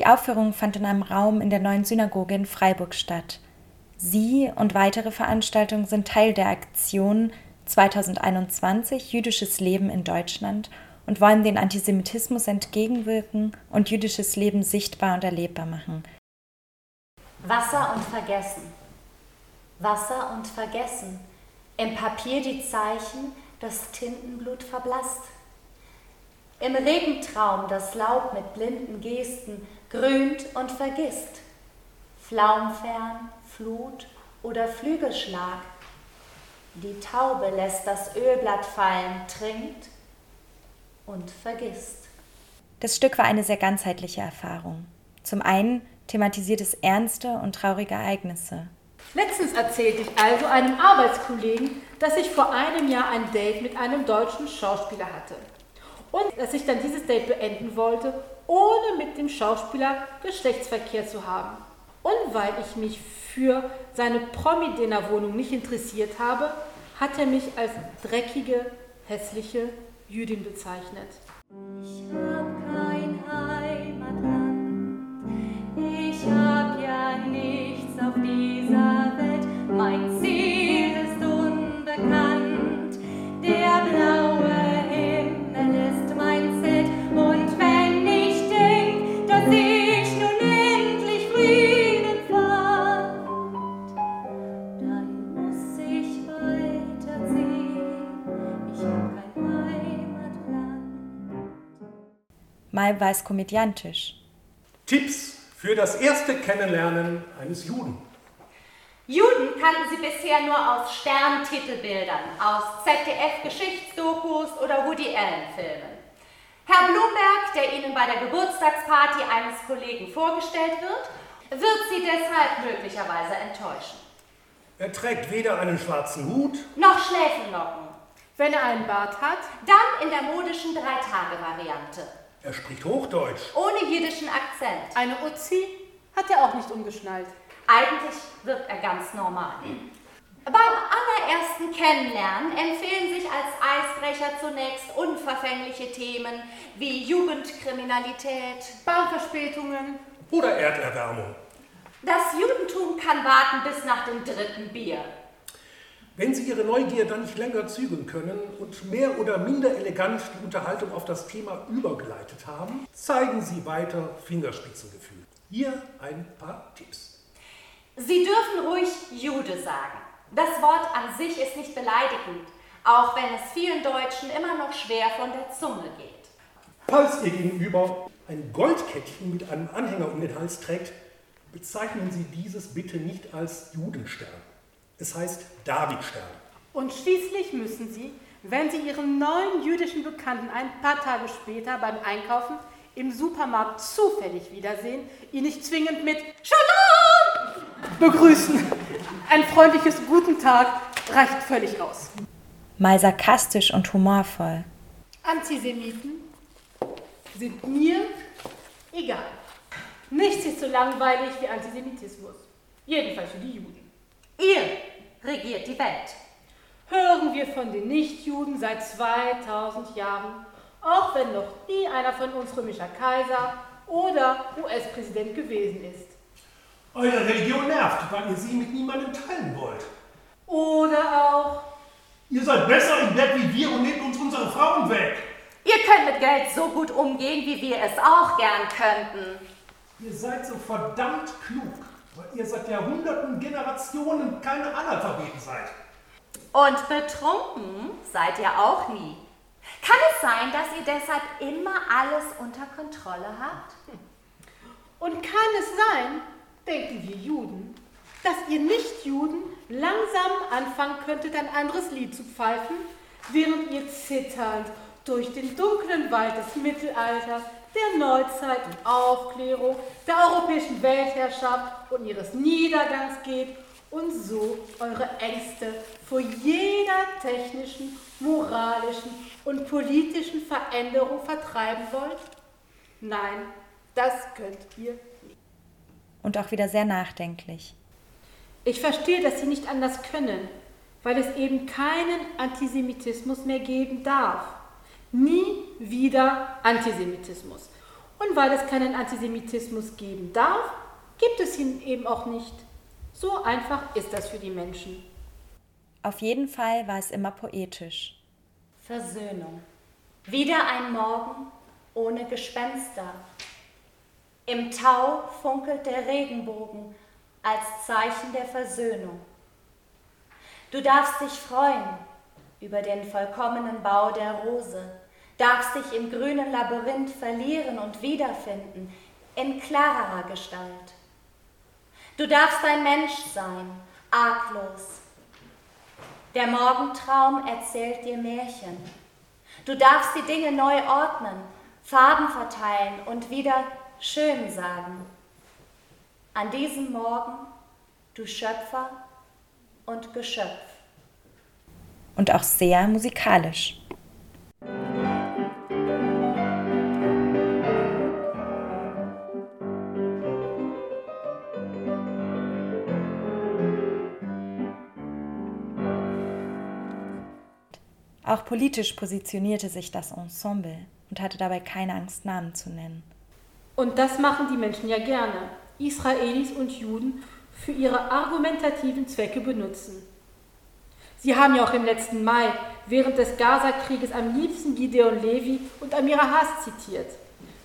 Die Aufführung fand in einem Raum in der neuen Synagoge in Freiburg statt. Sie und weitere Veranstaltungen sind Teil der Aktion 2021 Jüdisches Leben in Deutschland und wollen den Antisemitismus entgegenwirken und jüdisches Leben sichtbar und erlebbar machen. Wasser und Vergessen. Wasser und Vergessen. Im Papier die Zeichen, das Tintenblut verblasst. Im Regentraum das Laub mit blinden Gesten grünt und vergisst. Flaumfern, Flut oder Flügelschlag. Die Taube lässt das Ölblatt fallen, trinkt und vergisst. Das Stück war eine sehr ganzheitliche Erfahrung. Zum einen thematisiert es ernste und traurige Ereignisse. Letztens erzählte ich also einem Arbeitskollegen, dass ich vor einem Jahr ein Date mit einem deutschen Schauspieler hatte. Und dass ich dann dieses Date beenden wollte, ohne mit dem Schauspieler Geschlechtsverkehr zu haben. Und weil ich mich für seine Promi-Dinner-Wohnung nicht interessiert habe, hat er mich als dreckige, hässliche Jüdin bezeichnet. Mal war es komödiantisch. Tipps für das erste Kennenlernen eines Juden. Juden kannten sie bisher nur aus Sterntitelbildern, aus ZDF-Geschichtsdokus oder Woody Allen-Filmen. Herr Blumberg, der Ihnen bei der Geburtstagsparty eines Kollegen vorgestellt wird, wird Sie deshalb möglicherweise enttäuschen. Er trägt weder einen schwarzen Hut, Noch Schläfenlocken. Wenn er einen Bart hat, Dann in der modischen Drei-Tage-Variante. Er spricht Hochdeutsch. Ohne jüdischen Akzent. eine Uzi, hat er auch nicht umgeschnallt. Eigentlich wirkt er ganz normal. Beim allerersten Kennenlernen empfehlen sich als Eisbrecher zunächst unverfängliche Themen wie Jugendkriminalität. Bahnverspätungen, Oder Erderwärmung. Das Judentum kann warten bis nach dem dritten Bier. Wenn Sie Ihre Neugier dann nicht länger zügeln können und mehr oder minder elegant die Unterhaltung auf das Thema übergeleitet haben, zeigen Sie weiter Fingerspitzengefühl. Hier ein paar Tipps. Sie dürfen ruhig Jude sagen. Das Wort an sich ist nicht beleidigend, auch wenn es vielen Deutschen immer noch schwer von der Zunge geht. Falls Ihr Gegenüber ein Goldkettchen mit einem Anhänger um den Hals trägt, bezeichnen Sie dieses bitte nicht als Judenstern. Es heißt Davidstern. Und schließlich müssen Sie, wenn Sie Ihren neuen jüdischen Bekannten ein paar Tage später beim Einkaufen im Supermarkt zufällig wiedersehen, ihn nicht zwingend mit Shalom begrüßen. Ein freundliches Guten Tag reicht völlig aus. Mal sarkastisch und humorvoll. Antisemiten sind mir egal. Nichts ist so langweilig wie Antisemitismus. Jedenfalls für die Juden. Ihr regiert die Welt. hören wir von den Nichtjuden seit 2000 Jahren, auch wenn noch nie einer von uns römischer Kaiser oder US-Präsident gewesen ist. Eure Religion nervt, weil ihr sie mit niemandem teilen wollt. Oder auch, Ihr seid besser im Bett wie wir und nehmt uns unsere Frauen weg. Ihr könnt mit Geld so gut umgehen, wie wir es auch gern könnten. Ihr seid so verdammt klug, weil ihr seit Jahrhunderten, Generationen keine Analphabeten seid. Und betrunken seid ihr auch nie. Kann es sein, dass ihr deshalb immer alles unter Kontrolle habt? und kann es sein, denken wir Juden, dass ihr Nichtjuden langsam anfangen könntet, ein anderes Lied zu pfeifen, während ihr zitternd durch den dunklen Wald des Mittelalters, der Neuzeit und Aufklärung, der europäischen Weltherrschaft und ihres Niedergangs geht und so eure Ängste vor jeder technischen, moralischen und politischen Veränderung vertreiben wollt? Nein, das könnt ihr nicht. Und auch wieder sehr nachdenklich. Ich verstehe, dass sie nicht anders können, weil es eben keinen Antisemitismus mehr geben darf. Nie wieder Antisemitismus. Und weil es keinen Antisemitismus geben darf, gibt es ihn eben auch nicht. So einfach ist das für die Menschen. Auf jeden Fall war es immer poetisch. Versöhnung. Wieder ein Morgen ohne Gespenster. Im Tau funkelt der Regenbogen als Zeichen der Versöhnung. Du darfst dich freuen über den vollkommenen Bau der Rose, darfst dich im grünen Labyrinth verlieren und wiederfinden in klarerer Gestalt. Du darfst ein Mensch sein, arglos. Der Morgentraum erzählt dir Märchen. Du darfst die Dinge neu ordnen, Farben verteilen und wieder schön sagen. An diesem Morgen, du Schöpfer und Geschöpf. Und auch sehr musikalisch. Auch politisch positionierte sich das Ensemble und hatte dabei keine Angst, Namen zu nennen. Und das machen die Menschen ja gerne. Israelis und Juden für ihre argumentativen Zwecke benutzen. Sie haben ja auch im letzten Mai während des Gaza-Krieges am liebsten Gideon Levi und Amira Haas zitiert.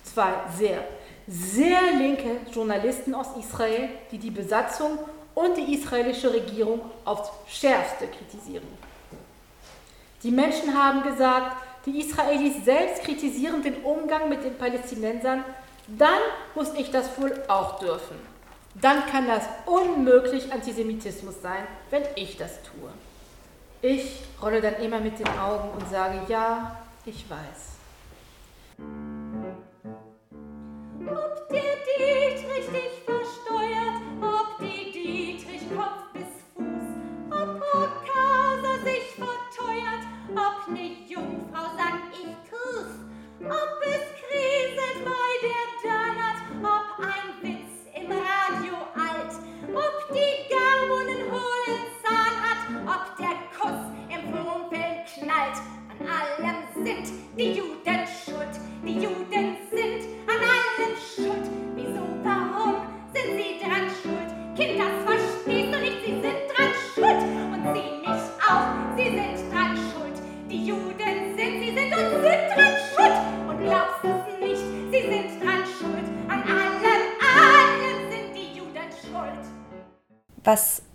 Zwei sehr, sehr linke Journalisten aus Israel, die die Besatzung und die israelische Regierung aufs Schärfste kritisieren. Die Menschen haben gesagt, die Israelis selbst kritisieren den Umgang mit den Palästinensern, dann muss ich das wohl auch dürfen. Dann kann das unmöglich Antisemitismus sein, wenn ich das tue. Ich rolle dann immer mit den Augen und sage, ja, ich weiß.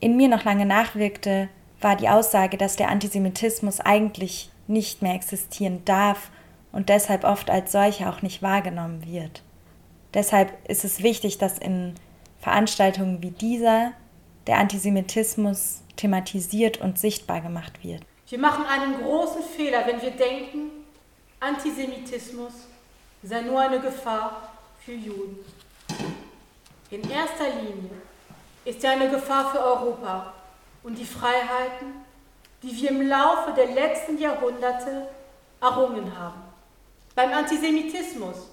In mir noch lange nachwirkte, war die Aussage, dass der Antisemitismus eigentlich nicht mehr existieren darf und deshalb oft als solcher auch nicht wahrgenommen wird. Deshalb ist es wichtig, dass in Veranstaltungen wie dieser der Antisemitismus thematisiert und sichtbar gemacht wird. Wir machen einen großen Fehler, wenn wir denken, Antisemitismus sei nur eine Gefahr für Juden. In erster Linie ist er eine Gefahr für Europa und die Freiheiten, die wir im Laufe der letzten Jahrhunderte errungen haben. Beim Antisemitismus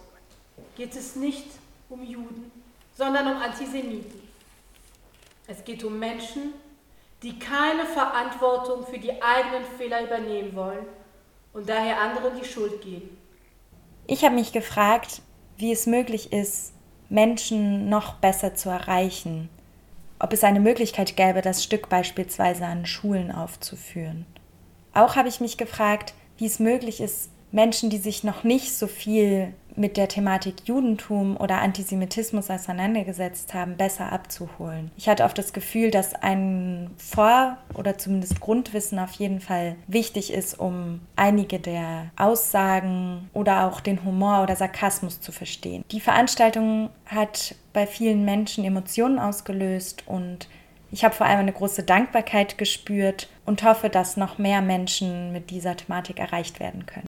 geht es nicht um Juden, sondern um Antisemiten. Es geht um Menschen, die keine Verantwortung für die eigenen Fehler übernehmen wollen und daher anderen die Schuld geben. Ich habe mich gefragt, wie es möglich ist, Menschen noch besser zu erreichen. Ob es eine Möglichkeit gäbe, das Stück beispielsweise an Schulen aufzuführen. Auch habe ich mich gefragt, wie es möglich ist, Menschen, die sich noch nicht so viel mit der Thematik Judentum oder Antisemitismus auseinandergesetzt haben, besser abzuholen. Ich hatte oft das Gefühl, dass ein Vor- oder zumindest Grundwissen auf jeden Fall wichtig ist, um einige der Aussagen oder auch den Humor oder Sarkasmus zu verstehen. Die Veranstaltung hat bei vielen Menschen Emotionen ausgelöst und ich habe vor allem eine große Dankbarkeit gespürt und hoffe, dass noch mehr Menschen mit dieser Thematik erreicht werden können.